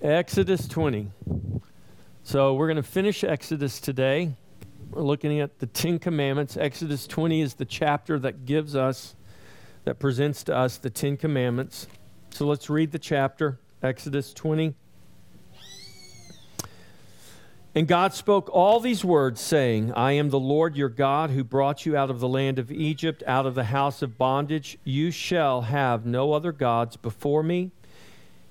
Exodus 20. So we're going to finish Exodus today. We're looking at the Ten Commandments. Exodus 20 is the chapter that gives us, that presents to us the Ten Commandments. So let's read the chapter, Exodus 20. And God spoke all these words, saying, I am the Lord your God who brought you out of the land of Egypt, out of the house of bondage. You shall have no other gods before me.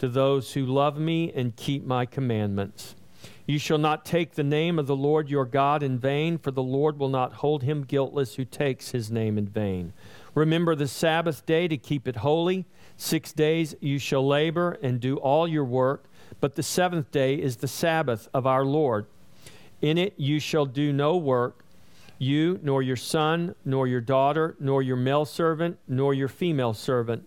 to those who love me and keep my commandments. You shall not take the name of the Lord your God in vain, for the Lord will not hold him guiltless who takes his name in vain. Remember the Sabbath day to keep it holy. Six days you shall labor and do all your work, but the seventh day is the Sabbath of our Lord. In it you shall do no work, you, nor your son, nor your daughter, nor your male servant, nor your female servant,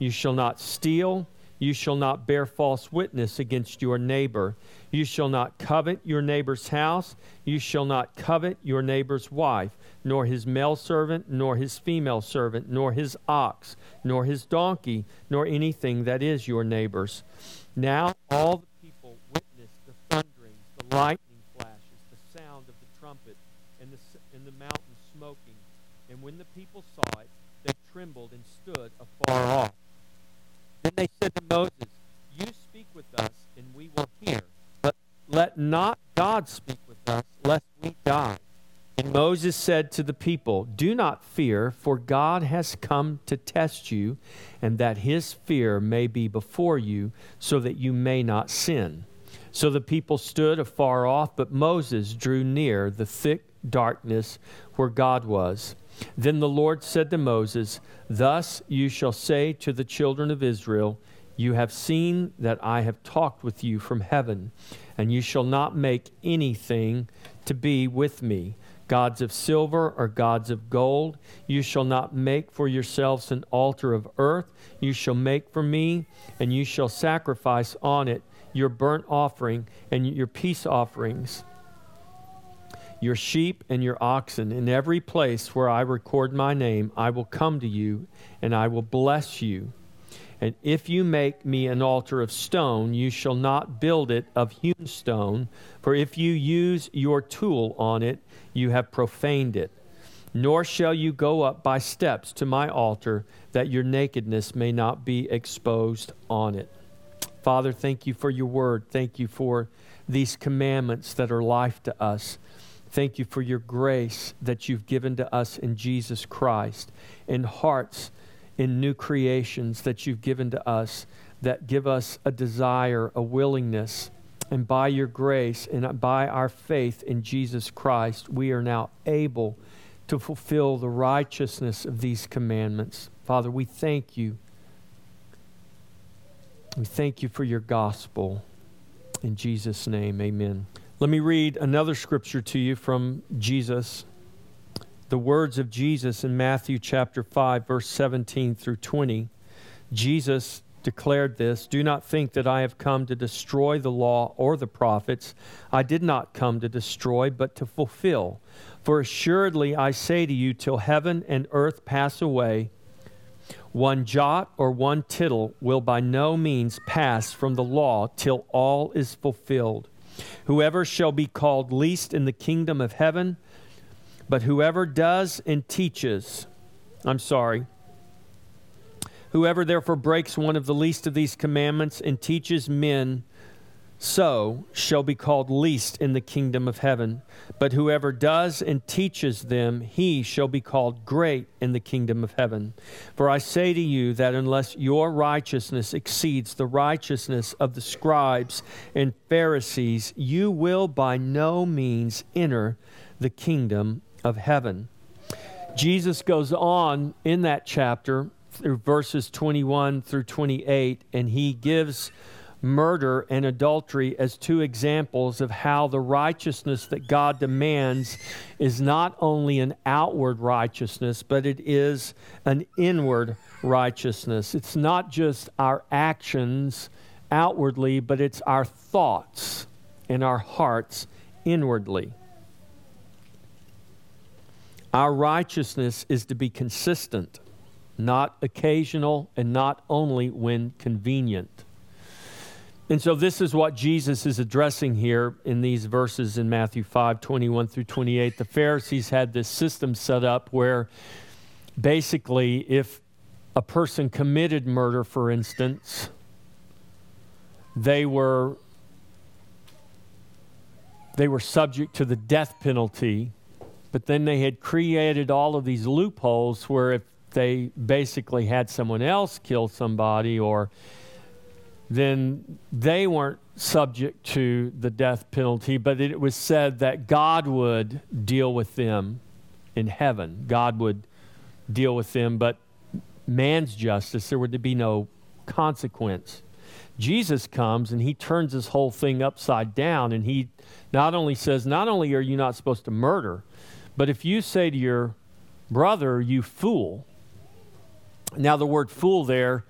you shall not steal, you shall not bear false witness against your neighbor. You shall not covet your neighbor's house, you shall not covet your neighbor's wife nor his male servant, nor his female servant, nor his ox, nor his donkey, nor anything that is your neighbor's. Now all the people witnessed the thunderings, the lightning flashes, the sound of the trumpet, and the, and the mountain smoking. And when the people saw it, they trembled and stood afar off. Then they said to Moses, You speak with us, and we will hear. But let not God speak with us, lest we die. And Moses said to the people, Do not fear, for God has come to test you, and that his fear may be before you, so that you may not sin. So the people stood afar off, but Moses drew near the thick darkness where God was. Then the Lord said to Moses, Thus you shall say to the children of Israel, You have seen that I have talked with you from heaven, and you shall not make anything to be with me gods of silver or gods of gold. You shall not make for yourselves an altar of earth. You shall make for me, and you shall sacrifice on it your burnt offering and your peace offerings, your sheep and your oxen. In every place where I record my name, I will come to you, and I will bless you. And if you make me an altar of stone, you shall not build it of hewn stone, for if you use your tool on it, you have profaned it. Nor shall you go up by steps to my altar, that your nakedness may not be exposed on it. Father, thank you for your word. Thank you for these commandments that are life to us. Thank you for your grace that you've given to us in Jesus Christ, in hearts, in new creations that you've given to us that give us a desire, a willingness and by your grace and by our faith in Jesus Christ, we are now able to fulfill the righteousness of these commandments. Father, we thank you. We thank you for your gospel. In Jesus' name, amen. Let me read another scripture to you from Jesus. The words of Jesus in Matthew chapter 5, verse 17 through 20. Jesus declared this Do not think that I have come to destroy the law or the prophets. I did not come to destroy, but to fulfill. For assuredly I say to you, till heaven and earth pass away, one jot or one tittle will by no means pass from the law till all is fulfilled. Whoever shall be called least in the kingdom of heaven, but whoever does and teaches, I'm sorry, Whoever therefore breaks one of the least of these commandments and teaches men so shall be called least in the kingdom of heaven. But whoever does and teaches them, he shall be called great in the kingdom of heaven. For I say to you that unless your righteousness exceeds the righteousness of the scribes and Pharisees, you will by no means enter the kingdom of heaven. Jesus goes on in that chapter through verses 21 through 28, and he gives murder and adultery as two examples of how the righteousness that God demands is not only an outward righteousness, but it is an inward righteousness. It's not just our actions outwardly, but it's our thoughts and our hearts inwardly. Our righteousness is to be consistent, not occasional, and not only when convenient. And so this is what Jesus is addressing here in these verses in Matthew 5 21 through 28. The Pharisees had this system set up where basically, if a person committed murder, for instance, they were they were subject to the death penalty, but then they had created all of these loopholes where if they basically had someone else kill somebody or then they weren't subject to the death penalty, but it was said that God would deal with them in heaven. God would deal with them, but man's justice, there would be no consequence. Jesus comes and he turns this whole thing upside down, and he not only says, Not only are you not supposed to murder, but if you say to your brother, You fool. Now, the word fool there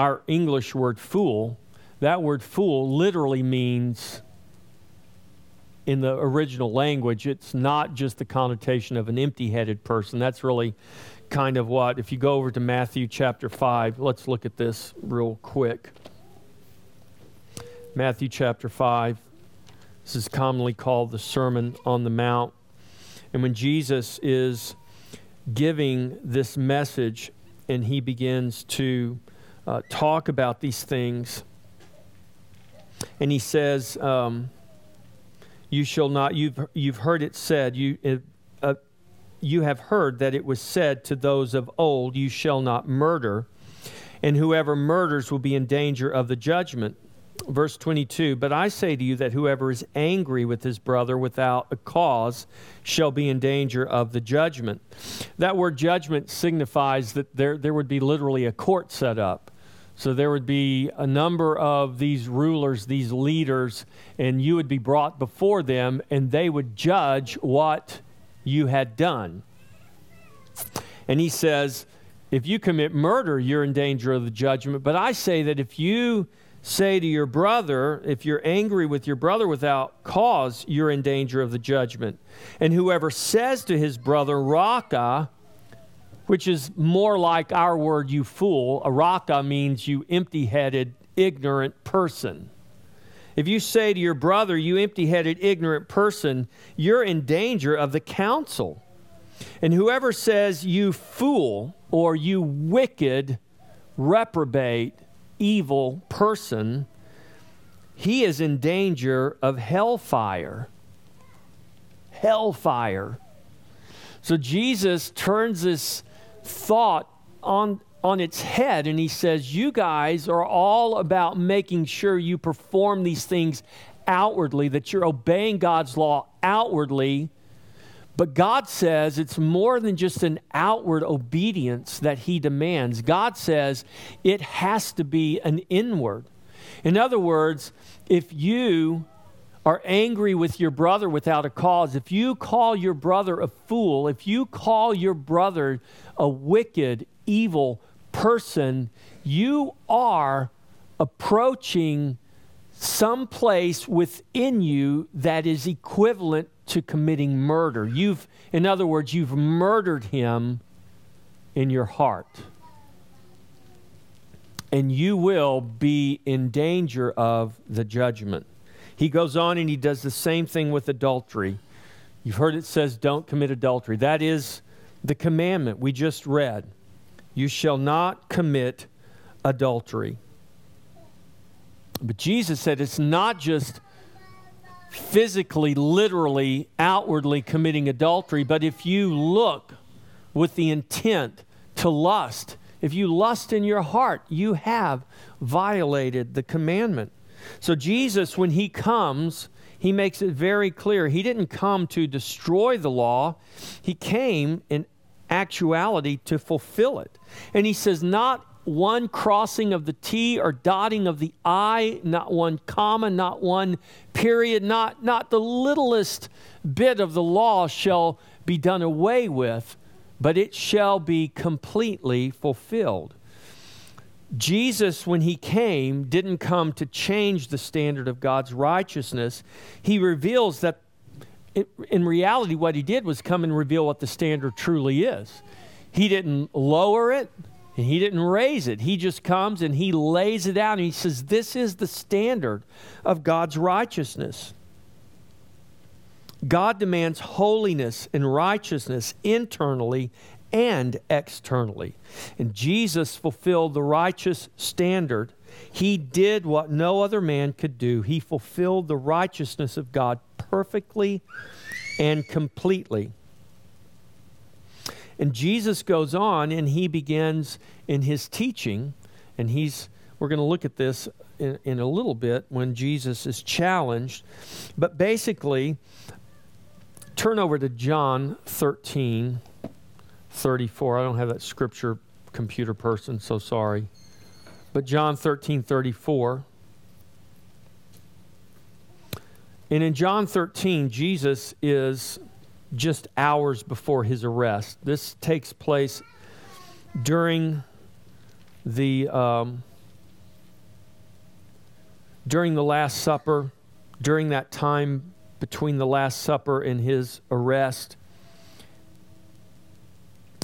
our English word fool, that word fool literally means, in the original language, it's not just the connotation of an empty headed person. That's really kind of what, if you go over to Matthew chapter 5, let's look at this real quick. Matthew chapter 5. This is commonly called the Sermon on the Mount. And when Jesus is giving this message and he begins to uh, talk about these things. And he says, um, You shall not, you've, you've heard it said, you, uh, you have heard that it was said to those of old, You shall not murder, and whoever murders will be in danger of the judgment. Verse 22 But I say to you that whoever is angry with his brother without a cause shall be in danger of the judgment. That word judgment signifies that there, there would be literally a court set up. So there would be a number of these rulers, these leaders, and you would be brought before them, and they would judge what you had done. And he says, if you commit murder, you're in danger of the judgment. But I say that if you say to your brother, if you're angry with your brother without cause, you're in danger of the judgment. And whoever says to his brother, Raca, which is more like our word, you fool. Araka means you empty headed, ignorant person. If you say to your brother, you empty headed, ignorant person, you're in danger of the council. And whoever says, you fool, or you wicked, reprobate, evil person, he is in danger of hellfire. Hellfire. So Jesus turns this thought on, on its head and he says, You guys are all about making sure you perform these things outwardly, that you're obeying God's law outwardly. But God says it's more than just an outward obedience that He demands. God says it has to be an inward. In other words, if you are angry with your brother without a cause, if you call your brother a fool, if you call your brother a wicked, evil person, you are approaching some place within you that is equivalent to committing murder. You've, in other words, you've murdered him in your heart. And you will be in danger of the judgment. He goes on and he does the same thing with adultery. You've heard it says, don't commit adultery. That is the commandment we just read. You shall not commit adultery. But Jesus said it's not just physically, literally, outwardly committing adultery, but if you look with the intent to lust, if you lust in your heart, you have violated the commandment. So, Jesus, when he comes, he makes it very clear. He didn't come to destroy the law, he came in actuality to fulfill it. And he says, not one crossing of the T or dotting of the I, not one comma, not one period, not, not the littlest bit of the law shall be done away with, but it shall be completely fulfilled. Jesus, when he came, didn't come to change the standard of God's righteousness. He reveals that in reality, what he did was come and reveal what the standard truly is. He didn't lower it, and he didn't raise it. He just comes and he lays it out and he says, This is the standard of God's righteousness. God demands holiness and righteousness internally and externally. And Jesus fulfilled the righteous standard. He did what no other man could do. He fulfilled the righteousness of God perfectly and completely. And Jesus goes on and he begins in his teaching, and he's, we're going to look at this in, in a little bit when Jesus is challenged. But basically, turn over to John 13, 34. I don't have that scripture computer person, so sorry. But John 13, 34. And in John 13, Jesus is just hours before his arrest. This takes place during the um, during the Last Supper, during that time between the Last Supper and his arrest.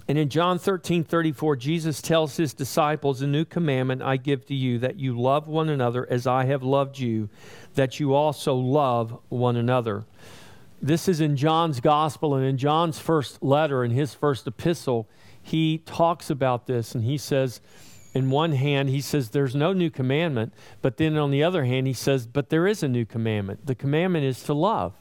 And in John 13, 34, Jesus tells his disciples, A new commandment I give to you, that you love one another as I have loved you, that you also love one another this is in John's gospel and in John's first letter, in his first epistle, he talks about this and he says, in one hand, he says there's no new commandment, but then on the other hand, he says, but there is a new commandment. The commandment is to love.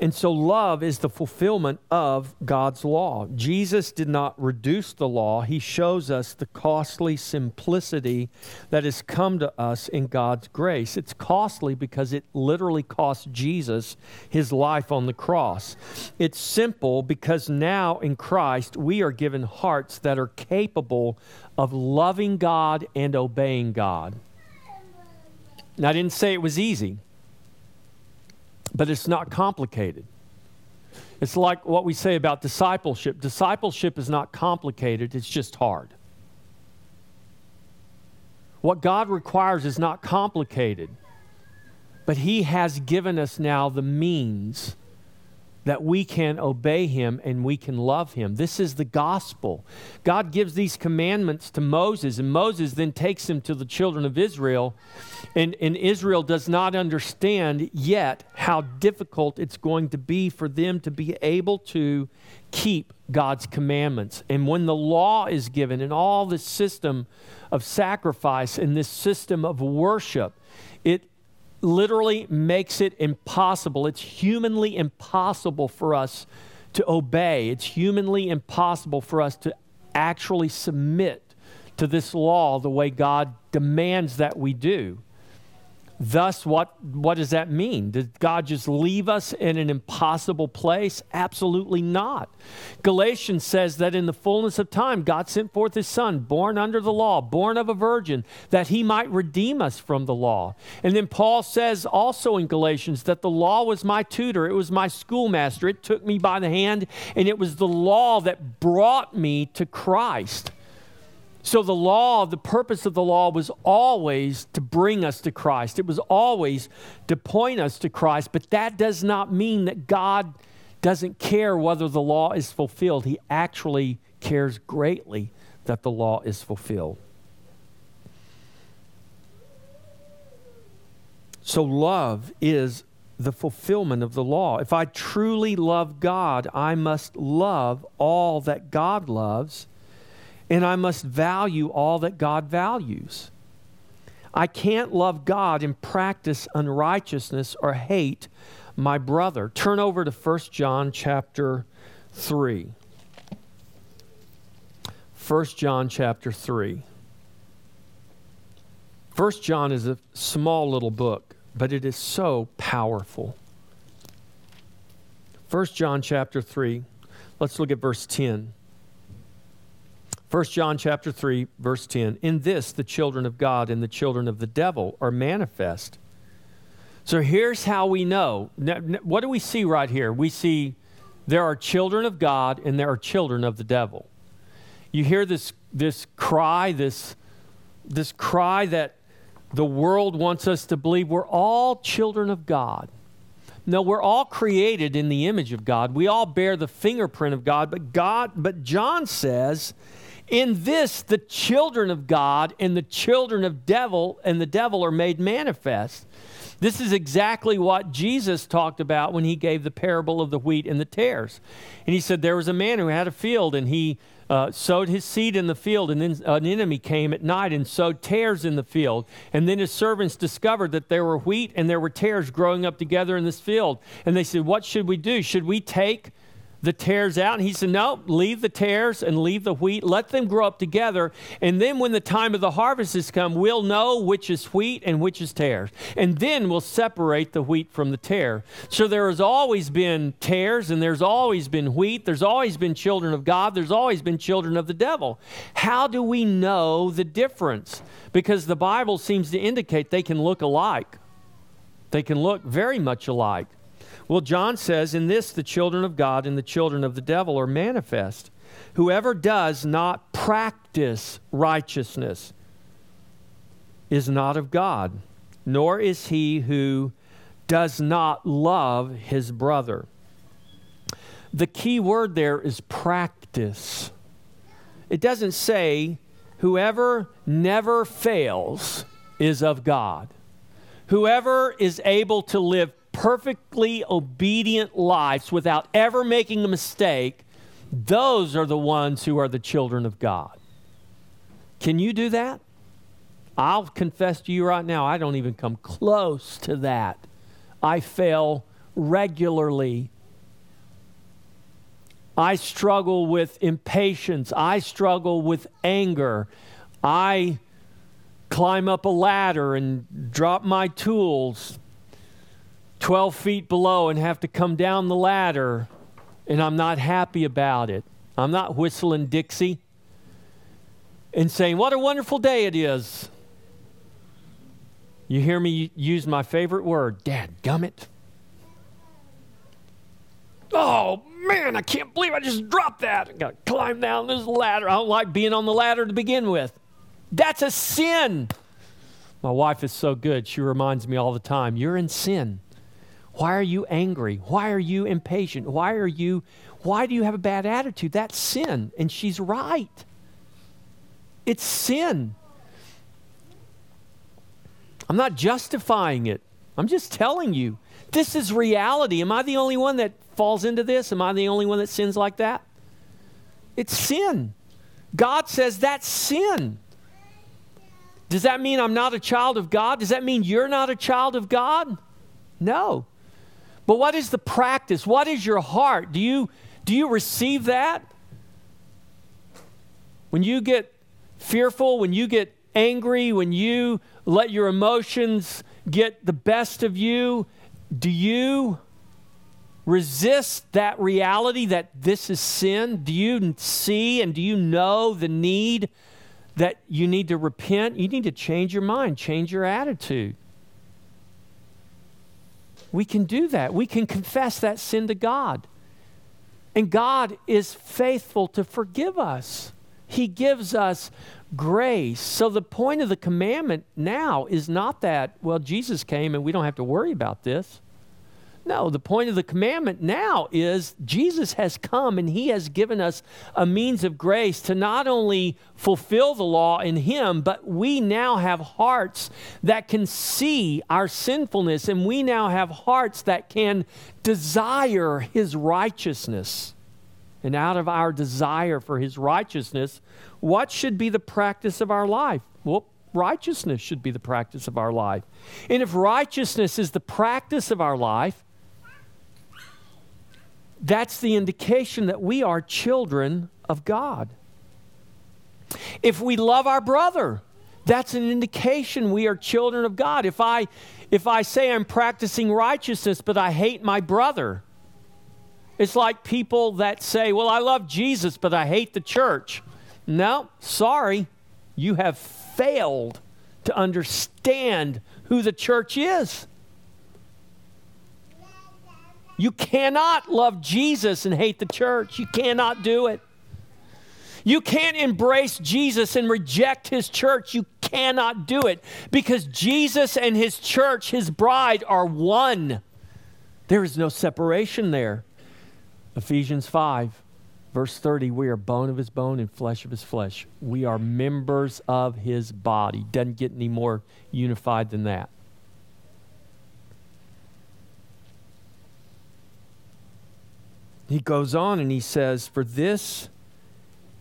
And so, love is the fulfillment of God's law. Jesus did not reduce the law, He shows us the costly simplicity that has come to us in God's grace. It's costly because it literally cost Jesus his life on the cross. It's simple because now in Christ we are given hearts that are capable of loving God and obeying God. Now, I didn't say it was easy but it's not complicated. It's like what we say about discipleship. Discipleship is not complicated, it's just hard. What God requires is not complicated, but He has given us now the means that we can obey him and we can love him. This is the gospel. God gives these commandments to Moses, and Moses then takes them to the children of Israel. And, and Israel does not understand yet how difficult it's going to be for them to be able to keep God's commandments. And when the law is given and all this system of sacrifice and this system of worship, it literally makes it impossible. It's humanly impossible for us to obey, it's humanly impossible for us to actually submit to this law the way God demands that we do. Thus, what, what does that mean? Did God just leave us in an impossible place? Absolutely not. Galatians says that in the fullness of time, God sent forth his Son, born under the law, born of a virgin, that he might redeem us from the law. And then Paul says also in Galatians that the law was my tutor, it was my schoolmaster, it took me by the hand, and it was the law that brought me to Christ. So, the law, the purpose of the law was always to bring us to Christ. It was always to point us to Christ. But that does not mean that God doesn't care whether the law is fulfilled. He actually cares greatly that the law is fulfilled. So, love is the fulfillment of the law. If I truly love God, I must love all that God loves and I must value all that God values. I can't love God and practice unrighteousness or hate my brother. Turn over to 1 John chapter 3. 1 John chapter 3. 1 John is a small little book, but it is so powerful. 1 John chapter 3. Let's look at verse 10. 1 John chapter 3 verse 10 In this the children of God and the children of the devil are manifest. So here's how we know. What do we see right here? We see there are children of God and there are children of the devil. You hear this this cry, this this cry that the world wants us to believe we're all children of God. No, we're all created in the image of God. We all bear the fingerprint of God, but God, but John says, in this the children of God and the children of devil and the devil are made manifest. This is exactly what Jesus talked about when he gave the parable of the wheat and the tares. And he said there was a man who had a field and he uh, sowed his seed in the field, and then an enemy came at night and sowed tares in the field. And then his servants discovered that there were wheat and there were tares growing up together in this field. And they said, What should we do? Should we take the tares out? And he said, No, leave the tares and leave the wheat. Let them grow up together. And then when the time of the harvest has come, we'll know which is wheat and which is tares. And then we'll separate the wheat from the tare. So there has always been tares and there's always been wheat. There's always been children of God. There's always been children of the devil. How do we know the difference? Because the Bible seems to indicate they can look alike. They can look very much alike. Well, John says, In this the children of God and the children of the devil are manifest. Whoever does not practice righteousness is not of God, nor is he who does not love his brother. The key word there is practice. It doesn't say whoever never fails is of God. Whoever is able to live perfectly obedient lives without ever making a mistake, those are the ones who are the children of God. Can you do that? I'll confess to you right now, I don't even come close to that. I fail regularly. I struggle with impatience. I struggle with anger. I climb up a ladder and drop my tools 12 feet below and have to come down the ladder, and I'm not happy about it. I'm not whistling Dixie and saying, What a wonderful day it is. You hear me use my favorite word, Dad gummit. Oh man, I can't believe I just dropped that. I got to climb down this ladder. I don't like being on the ladder to begin with. That's a sin. My wife is so good. She reminds me all the time, You're in sin. Why are you angry? Why are you impatient? Why are you why do you have a bad attitude? That's sin. And she's right. It's sin. I'm not justifying it. I'm just telling you. This is reality. Am I the only one that falls into this? Am I the only one that sins like that? It's sin. God says that's sin. Does that mean I'm not a child of God? Does that mean you're not a child of God? No. But what is the practice? What is your heart? Do you, do you receive that? When you get fearful, when you get angry, when you let your emotions get the best of you, do you resist that reality that this is sin? Do you see and do you know the need that you need to repent? You need to change your mind, change your attitude we can do that. We can confess that sin to God. And God is faithful to forgive us. He gives us grace. So the point of the commandment now is not that, well, Jesus came and we don't have to worry about this. No, the point of the commandment now is Jesus has come and he has given us a means of grace to not only fulfill the law in him, but we now have hearts that can see our sinfulness and we now have hearts that can desire his righteousness. And out of our desire for his righteousness, what should be the practice of our life? Well, righteousness should be the practice of our life. And if righteousness is the practice of our life, that's the indication that we are children of God. If we love our brother, that's an indication we are children of God. If I if I say I'm practicing righteousness but I hate my brother, it's like people that say, "Well, I love Jesus but I hate the church." No, sorry. You have failed to understand who the church is. You cannot love Jesus and hate the church. You cannot do it. You can't embrace Jesus and reject his church. You cannot do it because Jesus and his church, his bride, are one. There is no separation there. Ephesians 5, verse 30 we are bone of his bone and flesh of his flesh. We are members of his body. Doesn't get any more unified than that. He goes on and he says, For this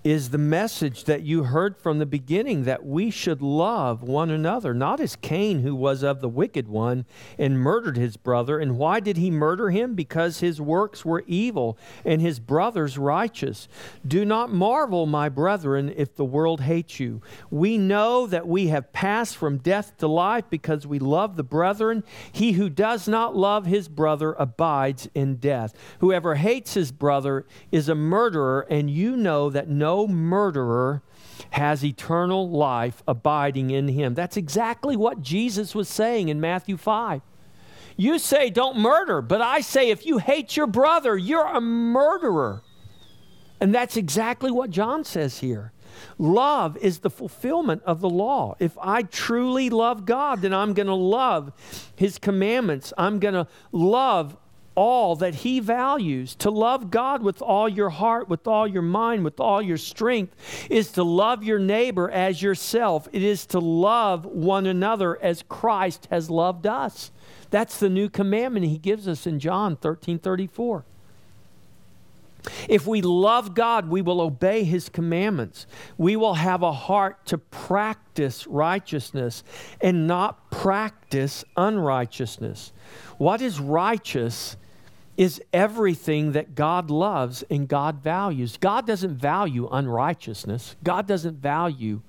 is the message that you heard from the beginning that we should love one another, not as Cain, who was of the wicked one and murdered his brother. And why did he murder him? Because his works were evil and his brothers righteous. Do not marvel, my brethren, if the world hates you. We know that we have passed from death to life because we love the brethren. He who does not love his brother abides in death. Whoever hates his brother is a murderer, and you know that no no murderer has eternal life abiding in him. That's exactly what Jesus was saying in Matthew 5. You say, don't murder, but I say, if you hate your brother, you're a murderer. And that's exactly what John says here. Love is the fulfillment of the law. If I truly love God, then I'm going to love His commandments. I'm going to love all that He values. To love God with all your heart, with all your mind, with all your strength, is to love your neighbor as yourself. It is to love one another as Christ has loved us. That's the new commandment He gives us in John 13 34. If we love God, we will obey His commandments. We will have a heart to practice righteousness and not practice unrighteousness. What is righteous is everything that God loves and God values. God doesn't value unrighteousness. God doesn't value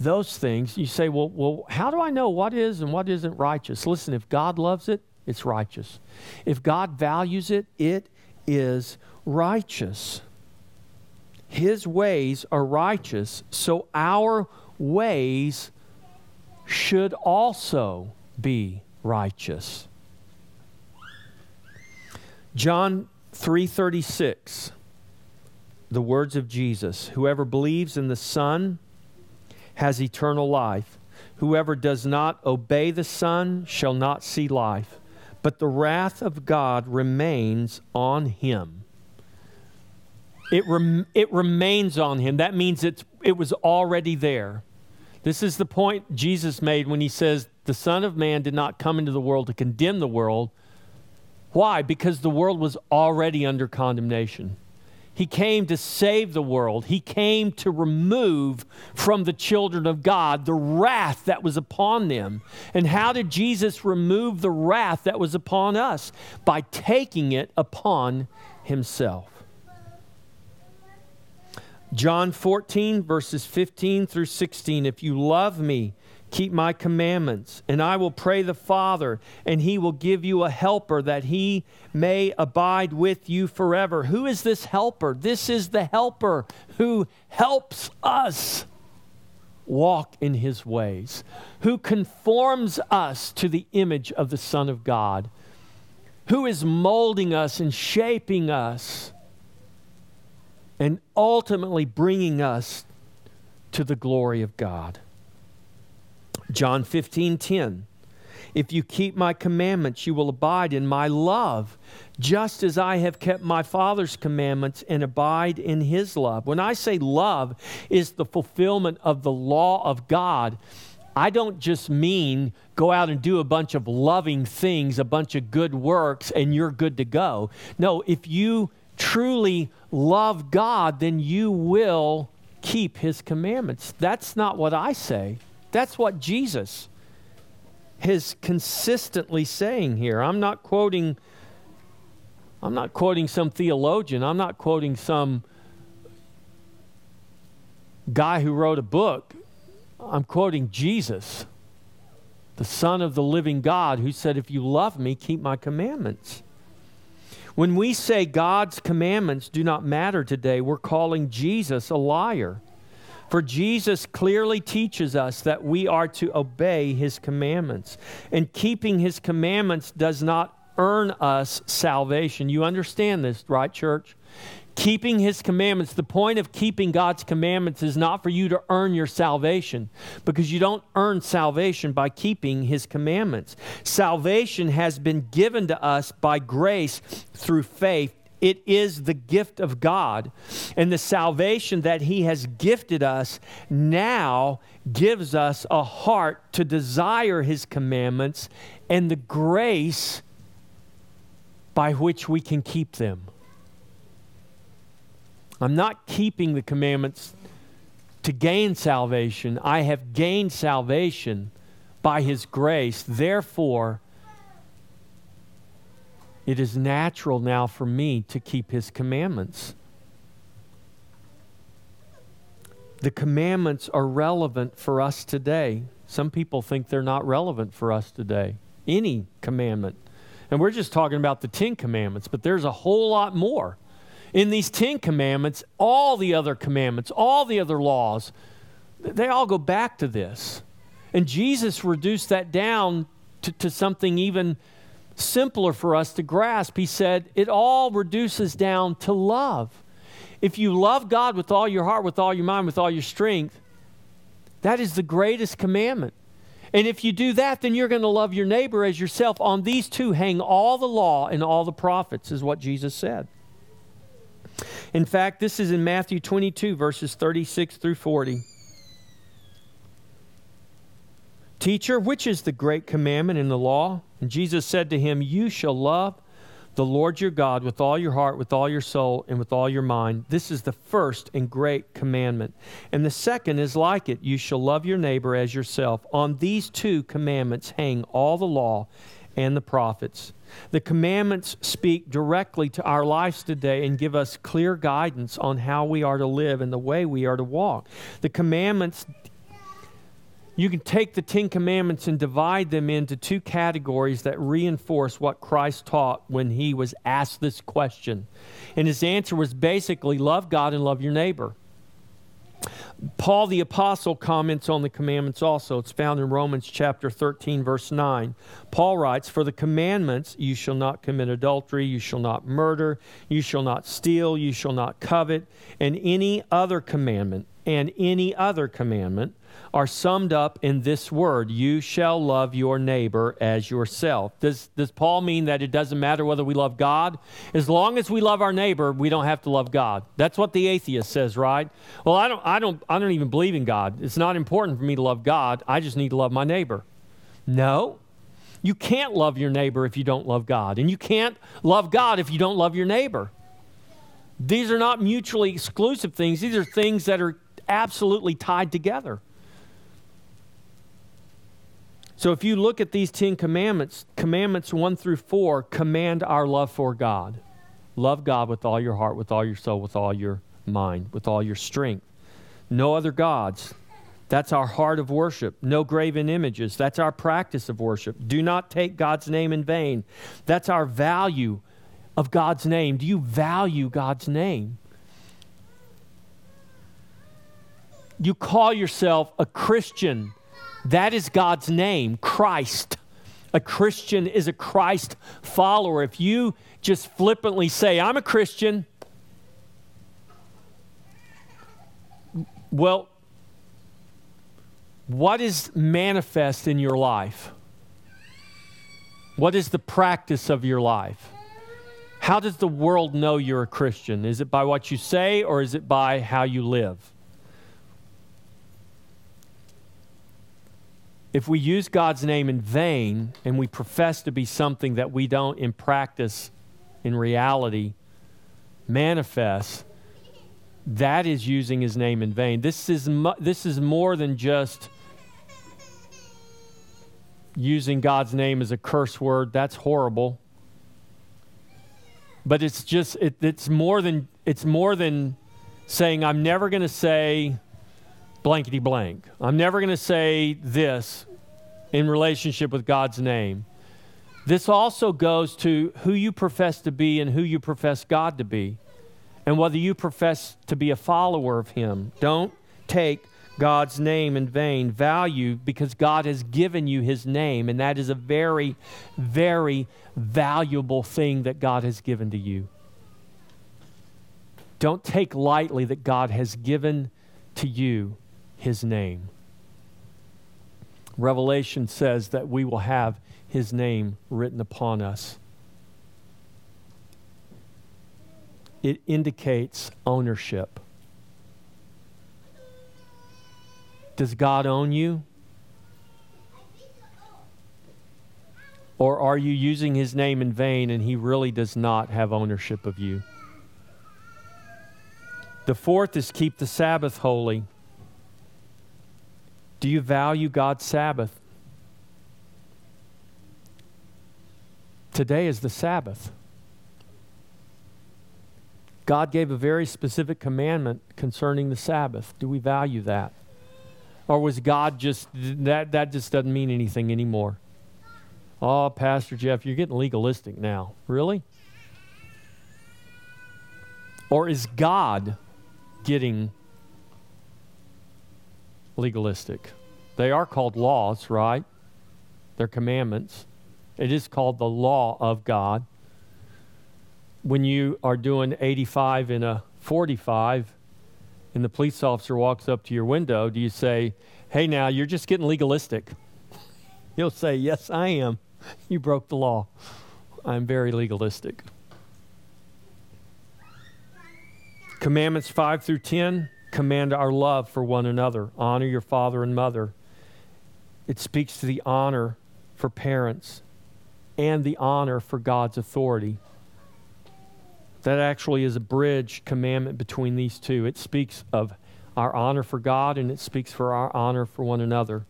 those things. You say, well, well, how do I know what is and what isn't righteous? Listen, if God loves it, it's righteous. If God values it, it is righteous. His ways are righteous, so our ways should also be righteous. John 3:36 the words of Jesus whoever believes in the son has eternal life. Whoever does not obey the son shall not see life but the wrath of God remains on him it rem- it remains on him that means it's it was already there this is the point Jesus made when he says the son of man did not come into the world to condemn the world why? Because the world was already under condemnation. He came to save the world. He came to remove from the children of God the wrath that was upon them. And how did Jesus remove the wrath that was upon us? By taking it upon himself. John 14, verses 15 through 16. If you love me, Keep my commandments, and I will pray the Father, and he will give you a helper that he may abide with you forever. Who is this helper? This is the helper who helps us walk in his ways, who conforms us to the image of the Son of God, who is molding us and shaping us, and ultimately bringing us to the glory of God. John 15, 10. If you keep my commandments, you will abide in my love, just as I have kept my Father's commandments and abide in his love. When I say love is the fulfillment of the law of God, I don't just mean go out and do a bunch of loving things, a bunch of good works, and you're good to go. No, if you truly love God, then you will keep his commandments. That's not what I say. That's what Jesus is consistently saying here. I'm not quoting I'm not quoting some theologian. I'm not quoting some guy who wrote a book. I'm quoting Jesus, the Son of the living God, who said, If you love me, keep my commandments. When we say God's commandments do not matter today, we're calling Jesus a liar. For Jesus clearly teaches us that we are to obey his commandments. And keeping his commandments does not earn us salvation. You understand this, right, church? Keeping his commandments, the point of keeping God's commandments is not for you to earn your salvation, because you don't earn salvation by keeping his commandments. Salvation has been given to us by grace through faith it is the gift of God. And the salvation that He has gifted us now gives us a heart to desire His commandments and the grace by which we can keep them. I'm not keeping the commandments to gain salvation. I have gained salvation by His grace. Therefore, it is natural now for me to keep His commandments. The commandments are relevant for us today. Some people think they're not relevant for us today. Any commandment and we're just talking about the Ten Commandments, but there's a whole lot more. In these Ten Commandments, all the other commandments, all the other laws, they all go back to this. And Jesus reduced that down to, to something even simpler for us to grasp. He said, it all reduces down to love. If you love God with all your heart, with all your mind, with all your strength, that is the greatest commandment. And if you do that, then you're going to love your neighbor as yourself. On these two hang all the law and all the prophets, is what Jesus said. In fact, this is in Matthew 22, verses 36 through 40. Teacher, which is the great commandment in the law? And Jesus said to him, You shall love the Lord your God with all your heart, with all your soul, and with all your mind. This is the first and great commandment. And the second is like it you shall love your neighbor as yourself. On these two commandments hang all the law and the prophets. The commandments speak directly to our lives today and give us clear guidance on how we are to live and the way we are to walk. The commandments you can take the Ten Commandments and divide them into two categories that reinforce what Christ taught when he was asked this question. And his answer was basically love God and love your neighbor. Paul the Apostle comments on the commandments also. It's found in Romans chapter 13, verse 9. Paul writes, For the commandments, you shall not commit adultery, you shall not murder, you shall not steal, you shall not covet, and any other commandment, and any other commandment are summed up in this word you shall love your neighbor as yourself. Does, does Paul mean that it doesn't matter whether we love God? As long as we love our neighbor, we don't have to love God. That's what the atheist says, right? Well, I don't, I don't, I don't even believe in God. It's not important for me to love God. I just need to love my neighbor. No. You can't love your neighbor if you don't love God. And you can't love God if you don't love your neighbor. These are not mutually exclusive things, these are things that are absolutely tied together. So if you look at these 10 commandments, commandments 1 through 4 command our love for God. Love God with all your heart, with all your soul, with all your mind, with all your strength. No other gods. That's our heart of worship. No graven images. That's our practice of worship. Do not take God's name in vain. That's our value of God's name. Do you value God's name? You call yourself a Christian that is God's name, Christ. A Christian is a Christ follower. If you just flippantly say, I'm a Christian, well, what is manifest in your life? What is the practice of your life? How does the world know you're a Christian? Is it by what you say or is it by how you live? If we use God's name in vain and we profess to be something that we don't in practice, in reality, manifest, that is using his name in vain. This is, mu- this is more than just using God's name as a curse word. That's horrible. But it's just it, it's more than it's more than saying I'm never going to say blankety blank. I'm never going to say this in relationship with God's name. This also goes to who you profess to be and who you profess God to be, and whether you profess to be a follower of Him. Don't take God's name in vain. Value because God has given you His name, and that is a very, very valuable thing that God has given to you. Don't take lightly that God has given to you His name. Revelation says that we will have his name written upon us. It indicates ownership. Does God own you? Or are you using his name in vain and he really does not have ownership of you? The fourth is keep the Sabbath holy. Do you value God's Sabbath? Today is the Sabbath. God gave a very specific commandment concerning the Sabbath. Do we value that? Or was God just, that, that just doesn't mean anything anymore? Oh, Pastor Jeff, you're getting legalistic now. Really? Or is God getting legalistic? They are called laws, right? They're commandments. It is called the law of God. When you are doing 85 in a 45 and the police officer walks up to your window, do you say, Hey, now you're just getting legalistic? He'll say, Yes, I am. You broke the law. I'm very legalistic. Commandments 5 through 10 command our love for one another. Honor your father and mother. It speaks to the honor for parents and the honor for God's authority. That actually is a bridge commandment between these two. It speaks of our honor for God and it speaks for our honor for one another.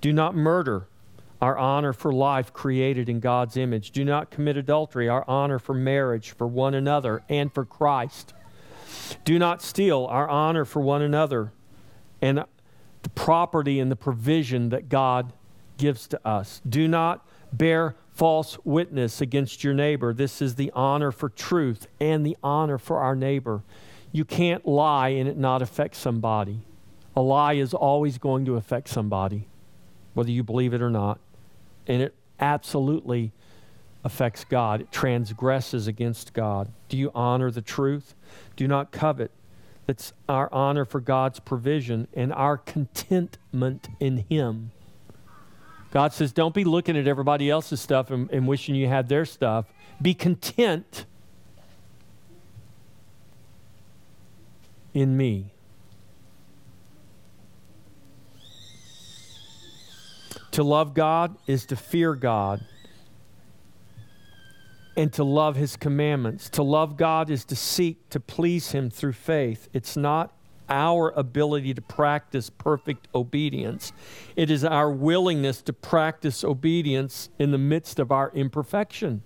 Do not murder, our honor for life created in God's image. Do not commit adultery, our honor for marriage, for one another, and for Christ. Do not steal, our honor for one another, and the property and the provision that God gives to us. Do not bear false witness against your neighbor. This is the honor for truth and the honor for our neighbor. You can't lie and it not affect somebody. A lie is always going to affect somebody, whether you believe it or not. And it absolutely affects God, it transgresses against God. Do you honor the truth? Do not covet. That's our honor for God's provision and our contentment in Him. God says, don't be looking at everybody else's stuff and, and wishing you had their stuff. Be content in me. To love God is to fear God and to love His commandments. To love God is to seek to please Him through faith. It's not our ability to practice perfect obedience. It is our willingness to practice obedience in the midst of our imperfection.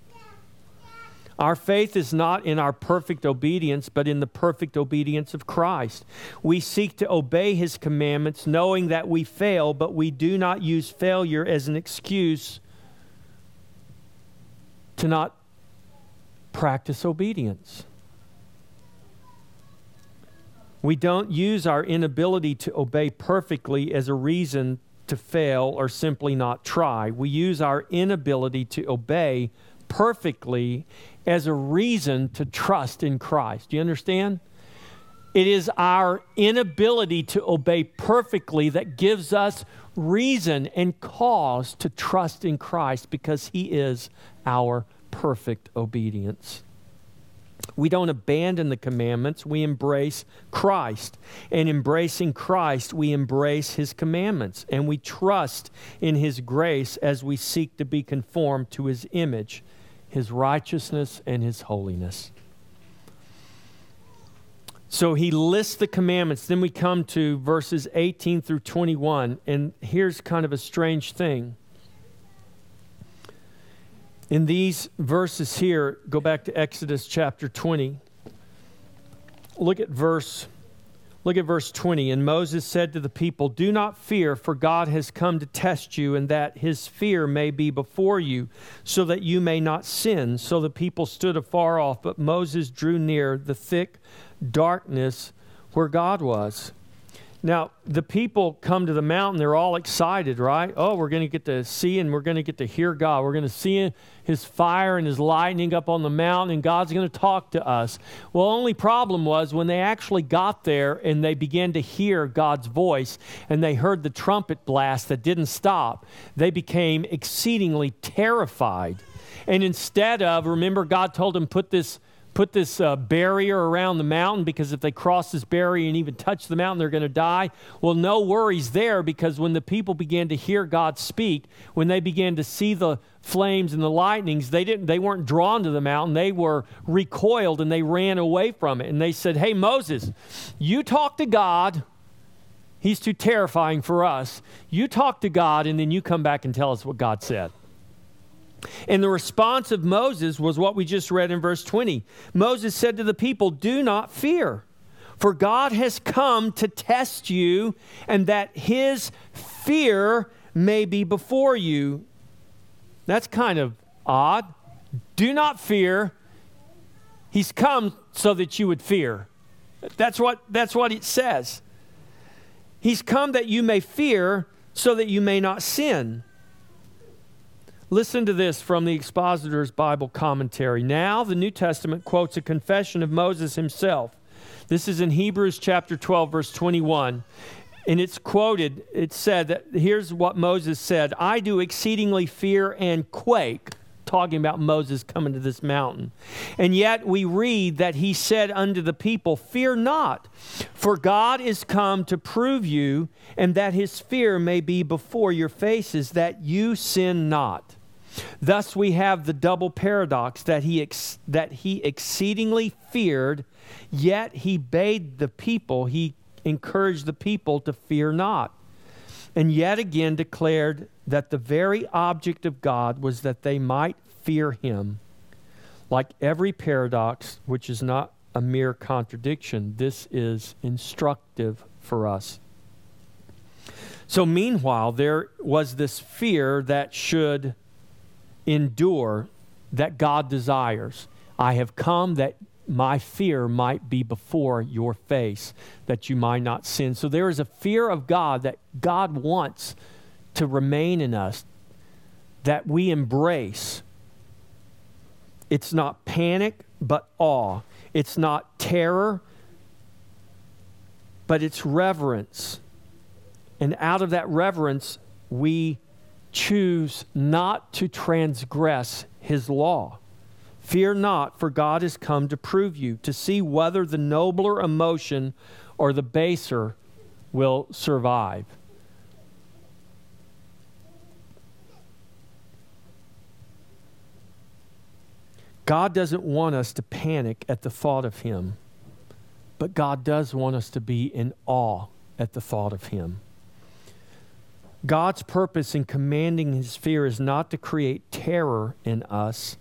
Our faith is not in our perfect obedience, but in the perfect obedience of Christ. We seek to obey his commandments, knowing that we fail, but we do not use failure as an excuse to not practice obedience. We don't use our inability to obey perfectly as a reason to fail or simply not try. We use our inability to obey perfectly as a reason to trust in Christ. Do you understand? It is our inability to obey perfectly that gives us reason and cause to trust in Christ because He is our perfect obedience. We don't abandon the commandments, we embrace Christ. And embracing Christ, we embrace his commandments and we trust in his grace as we seek to be conformed to his image, his righteousness, and his holiness. So he lists the commandments. Then we come to verses 18 through 21. And here's kind of a strange thing In these verses here, go back to Exodus chapter 20. Look at verse Look at verse 20. And Moses said to the people, Do not fear, for God has come to test you, and that his fear may be before you, so that you may not sin. So the people stood afar off, but Moses drew near the thick darkness where God was. Now, the people come to the mountain, they're all excited, right? Oh, we're going to get to see and we're going to get to hear God. We're going to see his fire and his lightning up on the mountain, and God's going to talk to us. Well, only problem was when they actually got there and they began to hear God's voice and they heard the trumpet blast that didn't stop, they became exceedingly terrified. And instead of, remember, God told them, put this put this uh, barrier around the mountain because if they cross this barrier and even touch the mountain, they're going to die. Well, no worries there because when the people began to hear God speak, when they began to see the flames and the lightnings, they didn't they weren't drawn to the mountain. They were recoiled and they ran away from it. And they said, "Hey Moses, you talk to God. He's too terrifying for us. You talk to God and then you come back and tell us what God said." And the response of Moses was what we just read in verse 20. Moses said to the people, Do not fear, for God has come to test you, and that his fear may be before you. That's kind of odd. Do not fear. He's come so that you would fear. That's what, that's what it says. He's come that you may fear, so that you may not sin. Listen to this from the Expositor's Bible commentary. Now, the New Testament quotes a confession of Moses himself. This is in Hebrews chapter 12, verse 21. And it's quoted, it said that here's what Moses said I do exceedingly fear and quake, talking about Moses coming to this mountain. And yet we read that he said unto the people, Fear not, for God is come to prove you, and that his fear may be before your faces, that you sin not. Thus, we have the double paradox that he, ex- that he exceedingly feared, yet he bade the people, he encouraged the people to fear not. And yet again declared that the very object of God was that they might fear him. Like every paradox, which is not a mere contradiction, this is instructive for us. So, meanwhile, there was this fear that should endure that God desires. I have come that my fear might be before your face, that you might not sin. So there is a fear of God that God wants to remain in us, that we embrace. It's not panic, but awe. It's not terror, but it's reverence. And out of that reverence, we choose not to transgress his law. Fear not, for God has come to prove you, to see whether the nobler emotion or the baser will survive. God doesn't want us to panic at the thought of Him, but God does want us to be in awe at the thought of Him. God's purpose in commanding his fear is not to create terror in us,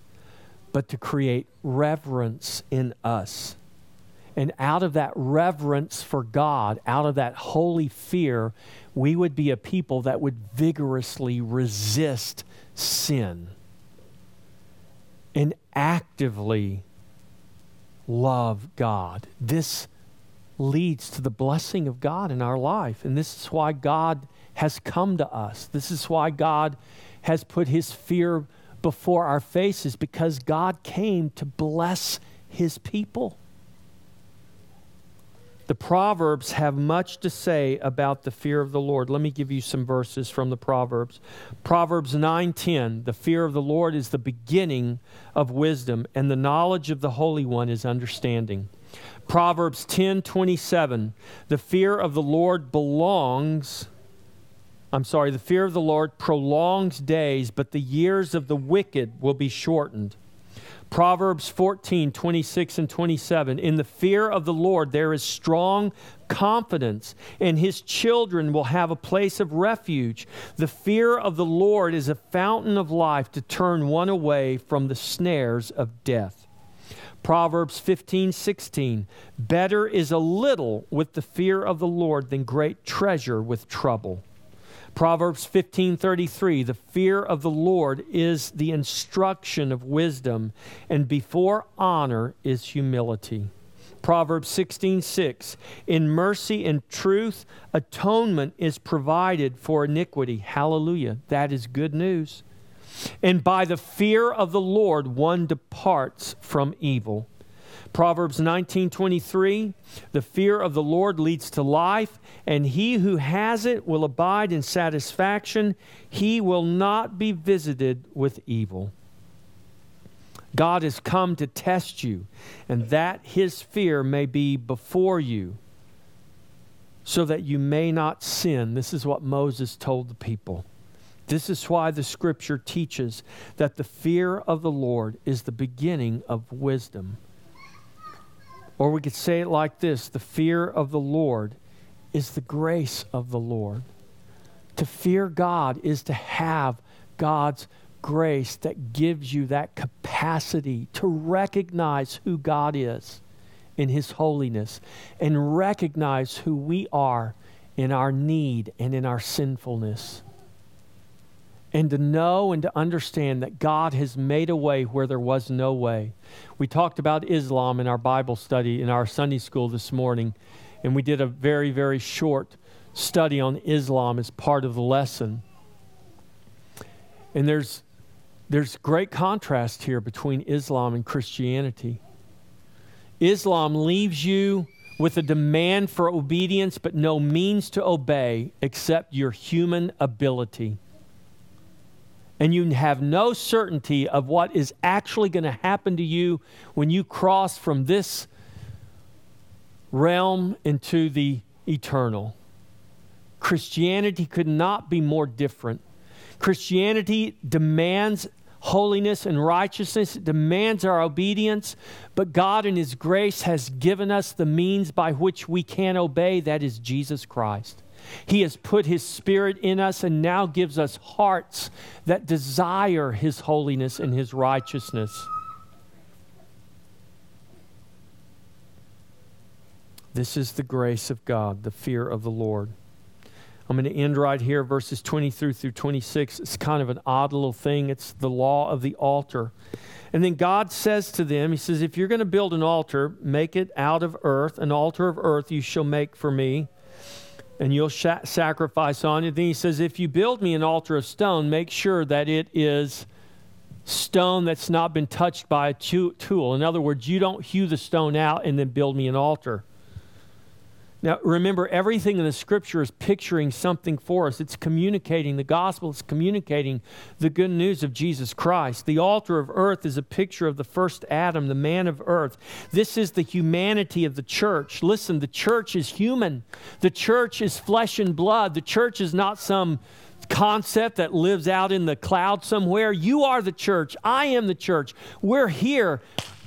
but to create reverence in us. And out of that reverence for God, out of that holy fear, we would be a people that would vigorously resist sin and actively love God. This leads to the blessing of God in our life. And this is why God has come to us. This is why God has put his fear before our faces because God came to bless his people. The Proverbs have much to say about the fear of the Lord. Let me give you some verses from the Proverbs. Proverbs 9:10, the fear of the Lord is the beginning of wisdom, and the knowledge of the Holy One is understanding. Proverbs 10:27, the fear of the Lord belongs I'm sorry, the fear of the Lord prolongs days, but the years of the wicked will be shortened. Proverbs 14, 26 and 27. In the fear of the Lord there is strong confidence, and his children will have a place of refuge. The fear of the Lord is a fountain of life to turn one away from the snares of death. Proverbs 15, 16. Better is a little with the fear of the Lord than great treasure with trouble. Proverbs 15:33 The fear of the Lord is the instruction of wisdom and before honor is humility. Proverbs 16:6 6, In mercy and truth atonement is provided for iniquity. Hallelujah. That is good news. And by the fear of the Lord one departs from evil. Proverbs 19:23 The fear of the Lord leads to life and he who has it will abide in satisfaction he will not be visited with evil. God has come to test you and that his fear may be before you so that you may not sin. This is what Moses told the people. This is why the scripture teaches that the fear of the Lord is the beginning of wisdom. Or we could say it like this the fear of the Lord is the grace of the Lord. To fear God is to have God's grace that gives you that capacity to recognize who God is in His holiness and recognize who we are in our need and in our sinfulness and to know and to understand that God has made a way where there was no way. We talked about Islam in our Bible study in our Sunday school this morning, and we did a very, very short study on Islam as part of the lesson. And there's, there's great contrast here between Islam and Christianity. Islam leaves you with a demand for obedience, but no means to obey except your human ability and you have no certainty of what is actually going to happen to you when you cross from this realm into the eternal. Christianity could not be more different. Christianity demands holiness and righteousness, it demands our obedience, but God, in His grace, has given us the means by which we can obey that is Jesus Christ. He has put His Spirit in us and now gives us hearts that desire His holiness and His righteousness. This is the grace of God, the fear of the Lord. I'm going to end right here, verses 23 through 26. It's kind of an odd little thing. It's the law of the altar. And then God says to them, He says, If you're going to build an altar, make it out of earth. An altar of earth you shall make for me and you'll sh- sacrifice on it. Then he says, If you build me an altar of stone, make sure that it is stone that's not been touched by a tool. In other words, you don't hew the stone out and then build me an altar. Now, remember, everything in the scripture is picturing something for us. It's communicating the gospel, it's communicating the good news of Jesus Christ. The altar of earth is a picture of the first Adam, the man of earth. This is the humanity of the church. Listen, the church is human, the church is flesh and blood. The church is not some concept that lives out in the cloud somewhere. You are the church. I am the church. We're here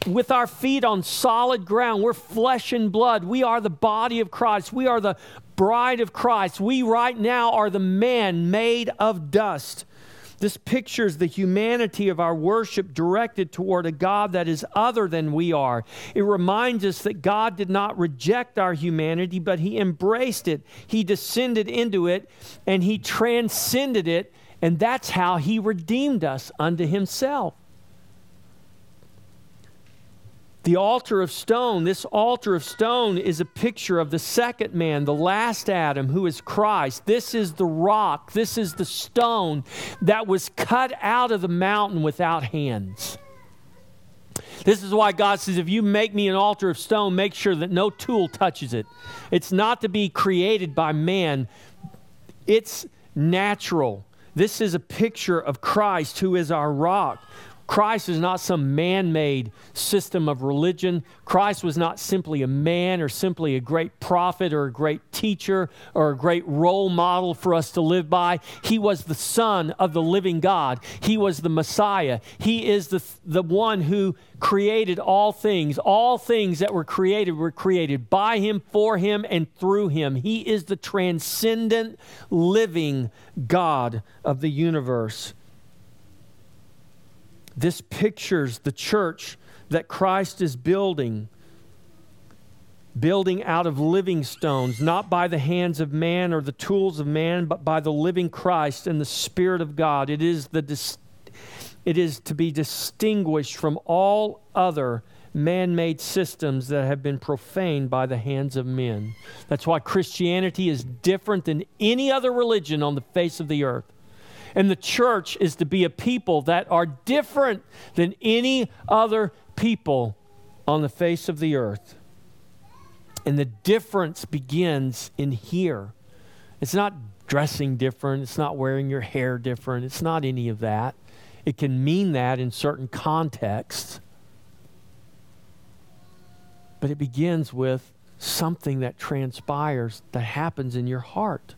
with our feet on solid ground. We're flesh and blood. We are the body of Christ. We are the bride of Christ. We right now are the man made of dust. This pictures the humanity of our worship directed toward a God that is other than we are. It reminds us that God did not reject our humanity, but He embraced it. He descended into it and He transcended it, and that's how He redeemed us unto Himself. The altar of stone, this altar of stone is a picture of the second man, the last Adam, who is Christ. This is the rock, this is the stone that was cut out of the mountain without hands. This is why God says, if you make me an altar of stone, make sure that no tool touches it. It's not to be created by man, it's natural. This is a picture of Christ, who is our rock. Christ is not some man made system of religion. Christ was not simply a man or simply a great prophet or a great teacher or a great role model for us to live by. He was the Son of the living God. He was the Messiah. He is the, the one who created all things. All things that were created were created by Him, for Him, and through Him. He is the transcendent, living God of the universe. This pictures the church that Christ is building, building out of living stones, not by the hands of man or the tools of man, but by the living Christ and the Spirit of God. It is, the dis- it is to be distinguished from all other man made systems that have been profaned by the hands of men. That's why Christianity is different than any other religion on the face of the earth. And the church is to be a people that are different than any other people on the face of the earth. And the difference begins in here. It's not dressing different, it's not wearing your hair different, it's not any of that. It can mean that in certain contexts. But it begins with something that transpires, that happens in your heart.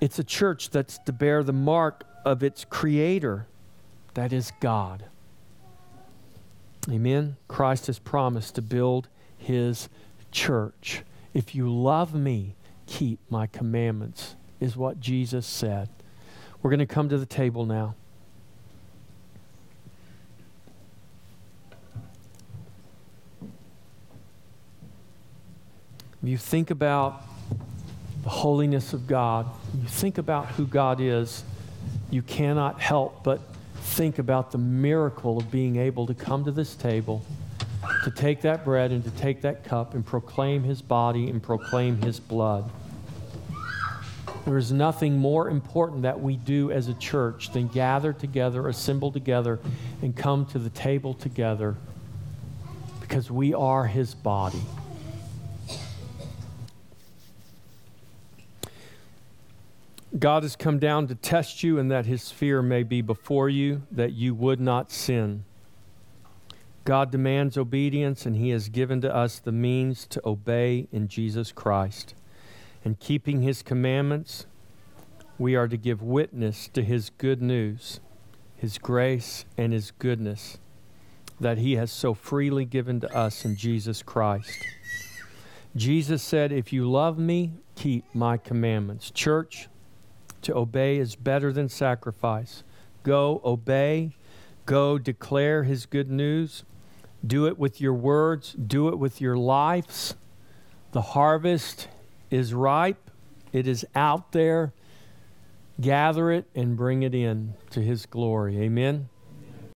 It's a church that's to bear the mark of its creator, that is God. Amen. Christ has promised to build his church. If you love me, keep my commandments, is what Jesus said. We're going to come to the table now. If you think about the holiness of God, you think about who God is, you cannot help but think about the miracle of being able to come to this table, to take that bread and to take that cup and proclaim his body and proclaim his blood. There is nothing more important that we do as a church than gather together, assemble together, and come to the table together because we are his body. God has come down to test you and that his fear may be before you, that you would not sin. God demands obedience, and he has given to us the means to obey in Jesus Christ. And keeping his commandments, we are to give witness to his good news, his grace, and his goodness that he has so freely given to us in Jesus Christ. Jesus said, If you love me, keep my commandments. Church, to obey is better than sacrifice. Go, obey. Go, declare his good news. Do it with your words, do it with your lives. The harvest is ripe, it is out there. Gather it and bring it in to his glory. Amen.